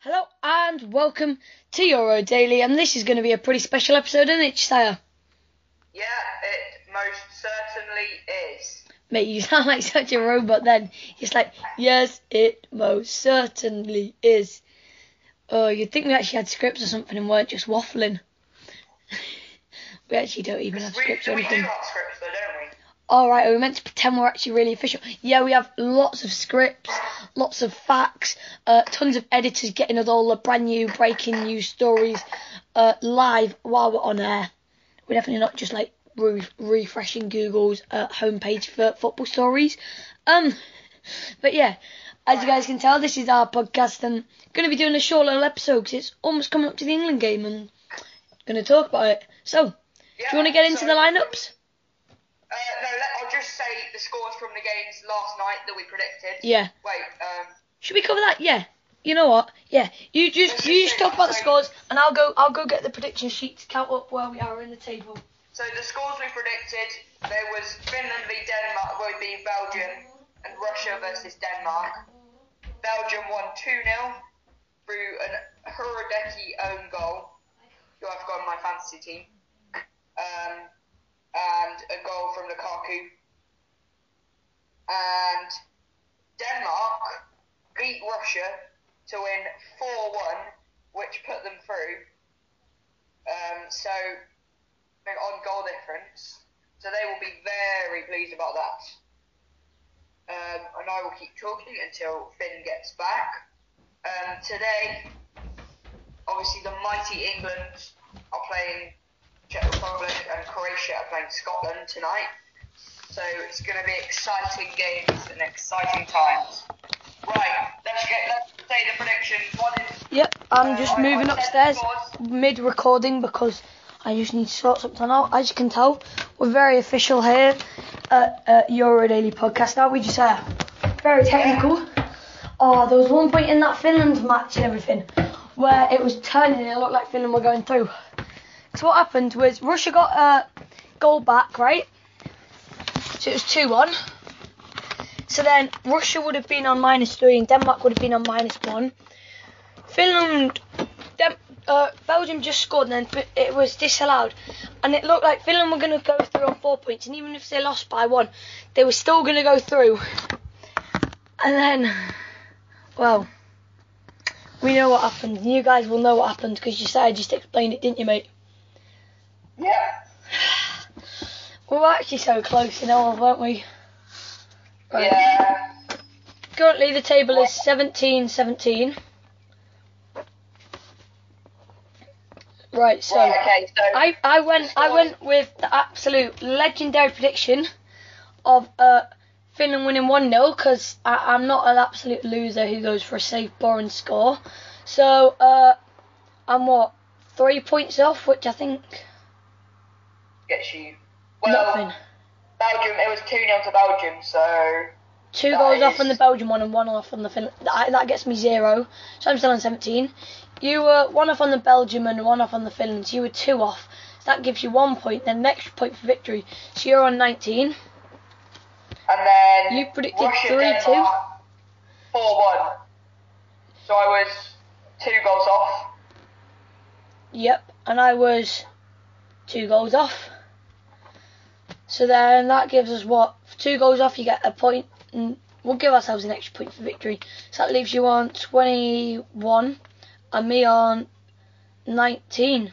Hello and welcome to Euro Daily, and this is going to be a pretty special episode, isn't it, Josiah? Yeah, it most certainly is. Mate, you sound like such a robot then. It's like, yes, it most certainly is. Oh, you'd think we actually had scripts or something and weren't just waffling. we actually don't even have We, scripts or we do anything. have scripts we? Alright, are we meant to pretend we're actually really official? Yeah, we have lots of scripts, lots of facts, uh, tons of editors getting us all the brand new breaking news stories uh, live while we're on air. We're definitely not just like re- refreshing Google's uh, homepage for football stories. Um, but yeah, as you guys can tell, this is our podcast and going to be doing a short little episode because it's almost coming up to the England game and going to talk about it. So, do you want to get into the lineups? Uh, no, let, I'll just say the scores from the games last night that we predicted. Yeah. Wait, um, Should we cover that? Yeah. You know what? Yeah. You just you just talk about the scores, and I'll go I'll go get the prediction sheet to count up where we are in the table. so the scores we predicted, there was Finland v Denmark, would be Belgium, and Russia versus Denmark. Belgium won 2-0 through an Hradecky own goal, who I've got on my fantasy team. Um, and a goal from Lukaku. And Denmark beat Russia to win 4-1, which put them through. Um, so, on goal difference. So they will be very pleased about that. Um, and I will keep talking until Finn gets back. Um, today, obviously the mighty England are playing Czech Republic and Croatia are playing Scotland tonight. So it's going to be exciting games and exciting times. Right, let's get let's say the predictions. What is Yep. I'm just moving upstairs mid recording because I just need to sort something out. As you can tell, we're very official here at uh, Euro Daily Podcast. Now we just uh, very technical. Oh, there was one point in that Finland match and everything where it was turning and it looked like Finland were going through. So what happened was Russia got a goal back, right? So it was 2 1. So then Russia would have been on minus 3 and Denmark would have been on minus 1. Finland, Dem- uh, Belgium just scored and then it was disallowed. And it looked like Finland were going to go through on 4 points. And even if they lost by 1, they were still going to go through. And then, well, we know what happened. You guys will know what happened because you said I just explained it, didn't you, mate? Yeah? We're actually so close in all, weren't we? Right. Yeah. Currently, the table is 17 17. Right, so right. Okay. So I, I went I went with the absolute legendary prediction of uh, Finland winning 1 0 because I'm not an absolute loser who goes for a safe, boring score. So uh, I'm what? Three points off, which I think gets you. Well, nothing. Belgium. It was two 0 to Belgium. So Two goals off on the Belgium one and one off on the Finland. That, that gets me zero. So I'm still on 17. You were one off on the Belgium and one off on the Finland. So you were two off. So that gives you one point, then an extra point for victory. So you're on 19. and then You predicted Russia, 3-2? Four one. So I was two goals off. Yep. And I was two goals off. So then that gives us what? Two goals off, you get a point. And we'll give ourselves an extra point for victory. So that leaves you on 21 and me on 19.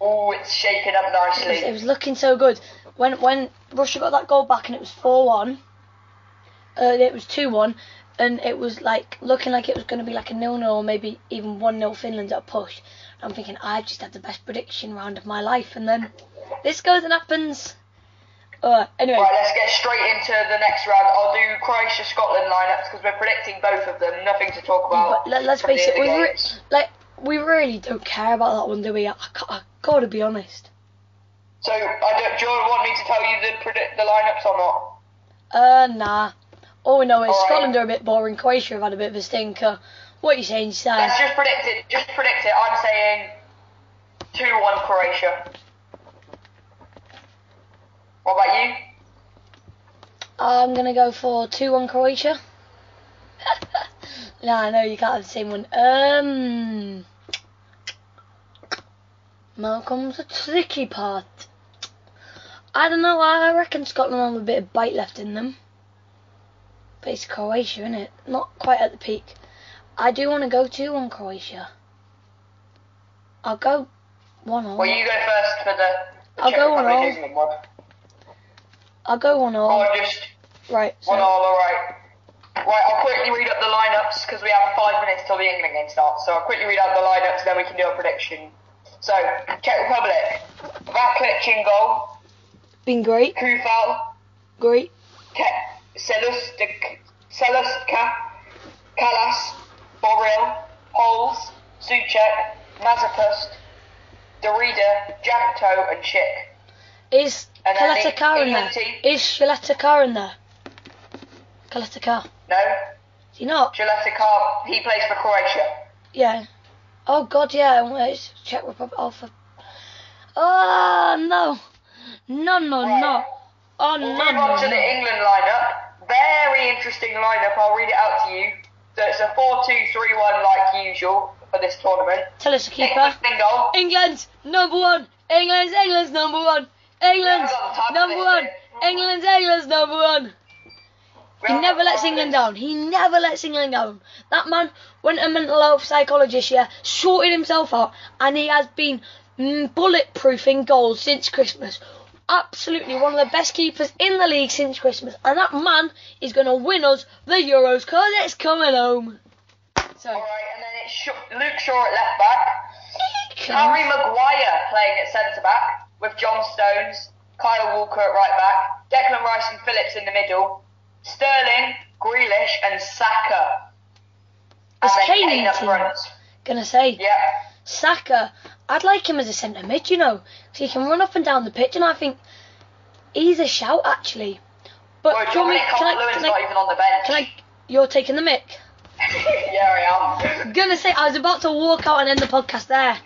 Oh, it's shaping up It was, nicely. it was looking so good. When when Russia got that goal back and it was four one, uh, it was two one, and it was like looking like it was going to be like a nil nil or maybe even one 0 Finland at a push. I'm thinking I've just had the best prediction round of my life, and then this goes and happens. Uh, anyway, Right, let's get straight into the next round. I'll do Croatia Scotland lineups because we're predicting both of them. Nothing to talk about. but let, let's from face it, we re- like we really don't care about that one, do we? I, I gotta be honest. So, I don't, do you want me to tell you the predict the lineups or not? Uh, nah. All we know is Alright. Scotland are a bit boring. Croatia have had a bit of a stinker. What are you saying, Si? Let's just predict it. Just predict it. I'm saying two-one Croatia. What about you? I'm gonna go for two one Croatia. No, I know you can't have the same one. Um, now comes the tricky part. I don't know. I reckon Scotland have a bit of bite left in them. But it's Croatia, isn't it? Not quite at the peak. I do want to go to on Croatia. I'll go one all. Well, you go first for the. I'll go one all. I'll go one all. Or just Right. one So, all. All right. Right, I'll quickly read up the lineups because we have five minutes till the England game starts. So I'll quickly read out the lineups, then we can do a prediction. So Czech Republic, Vaclík in goal, been great. Coufal, Great. Celustka, Celustka, Kalas, Boril, Holeš, Souček, Masopust, Darida, Jankto, and Schick. Is the Caleta-Car in there? England team? Car in there? Caleta-Car. No, Is he not? Caleta-Car, he plays for Croatia. Yeah. Oh God, yeah. It's Czech Republic. Oh, for... oh no, no, no, no. Oh We'll no, move no, on to the no. England lineup. Very interesting lineup. I'll read it out to you. So it's a 4-2-3-1 like usual for this tournament. Tell us, a keeper. England number one. England's England's number one. England's Yeah, I got the time number one. England's England's number one. He never lets England down. He never lets England down. That man went a mental health psychologist, yeah, sorted himself out, and he has been mm, bulletproof in goals since Christmas. Absolutely one of the best keepers in the league since Christmas. And that man is going to win us the Euros because it's coming home. So, Alright, and then it's Sh- Luke Shaw at left back. Harry Maguire playing at centre back with John Stones, Kyle Walker at right back, Declan Rice and Phillips in the middle, Sterling, Grealish, and Saka. Is Kane Kane up front. gonna say, Yeah. Saka, I'd like him as a centre mid, you know, so he can run up and down the pitch, and I think he's a shout actually. But Well, do you want me- Dominic can I, can, I, not even on the bench. can I, you're taking the mic. yeah, I am. Gonna say I was about to walk out and end the podcast there,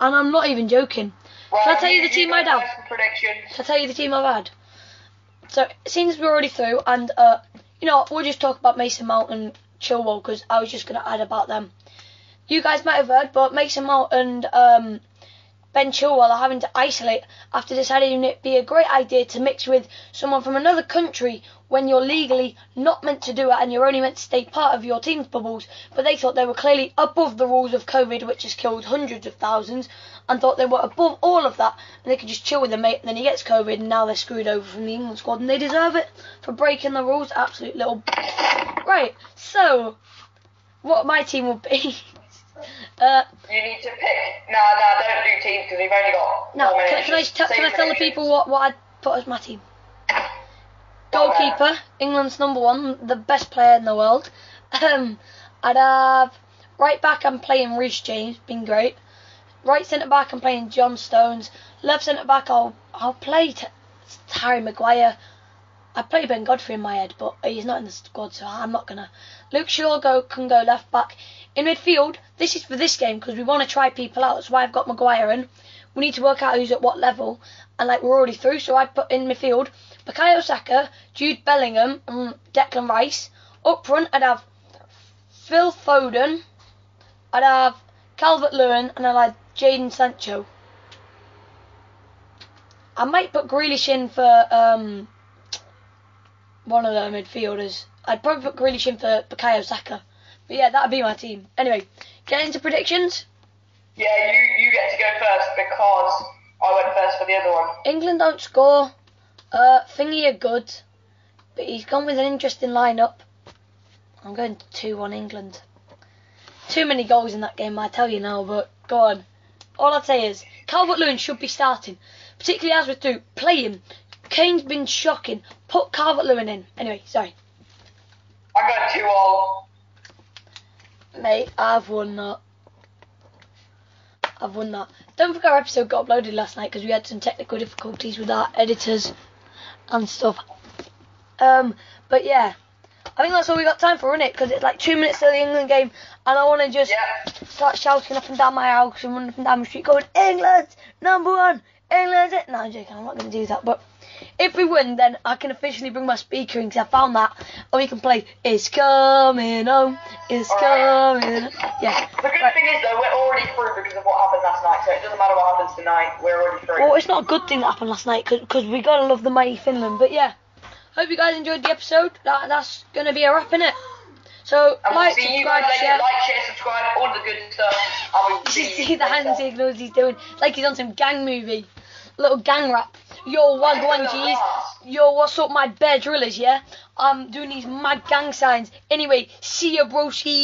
and I'm not even joking. Right, Shall I tell you the team I'd have? first for predictions. Shall I tell you the team I've had? So since we're already through, and uh, you know, we'll just talk about Mason Mount and Chilwell because I was just gonna add about them. You guys might have heard, but Mason Mount and um, Ben Chilwell are having to isolate after deciding it'd be a great idea to mix with someone from another country when you're legally not meant to do it and you're only meant to stay part of your team's bubbles. But they thought they were clearly above the rules of COVID, which has killed hundreds of thousands, and thought they were above all of that and they could just chill with their mate. And then he gets COVID, and now they're screwed over from the England squad, and they deserve it for breaking the rules. Absolute little. Right. So, what my team will be. uh, You need to pick. Nah, nah, don't do teams because we've only got now, four can, minutes. can I tell, can I tell the people what, what I'd put as my team? Go on, then. Goalkeeper, England's number one, the best player in the world. Um, I'd have right back. I'm playing Reece James, been great. Right centre back, I'm playing John Stones. Left centre back, I'll I'll play t- Harry Maguire. I play Ben Godfrey in my head, but he's not in the squad, so I'm not gonna. Luke Shaw go can go left back. In midfield, this is for this game because we want to try people out. That's why I've got Maguire in. We need to work out who's at what level, and like we're already through, so I put in midfield Bukayo Saka, Jude Bellingham, and Declan Rice. Up front, I'd have Phil Foden, I'd have Calvert Lewin, and I'd have Jadon Sancho. I might put Grealish in for um, one of the midfielders. I'd probably put Grealish in for Bukayo Saka. But yeah, that'd be my team. Anyway, get into predictions. Yeah, you, you get to go first because I went first for the other one. England don't score. Uh, Thingy are good, but he's gone with an interesting lineup. I'm going 2 1 England. Too many goals in that game, I tell you now, but go on. All I'd say is Calvert Lewin should be starting, particularly as with Duke. Play him. Kane's been shocking. Put Calvert Lewin in. Anyway, sorry. I'm going two all. Mate, I've won that. I've won that. Don't forget our episode got uploaded last night because we had some technical difficulties with our editors and stuff. Um, but yeah, I think that's all we got time for, isn't it? Because it's like two minutes till the England game, and I want to just Yeah. start shouting up and down my house and running up and down the street, going, England number one, England's it. No, I'm joking. I'm not going to do that. But if we win, then I can officially bring my speaker in because I found that, and we can play "It's Coming Home." It's Alright. coming. Yeah. The good Right. thing is though, we're already through because of what happened last night, so it doesn't matter what happens tonight. We're already through. Well, it's not a good thing that happened last night because we gotta love the mighty Finland. But yeah, hope you guys enjoyed the episode. That that's gonna be a wrap in it. So and like, we'll see you subscribe, guys later. share. Like, share, subscribe, all the good stuff. And we will You see see the hand signals he's doing, like he's on some gang movie, little gang rap. Yo, wagwan G's. Yo, what's up, my bear drillers? Yeah, I'm doing these mad gang signs. Anyway, see ya, broskies.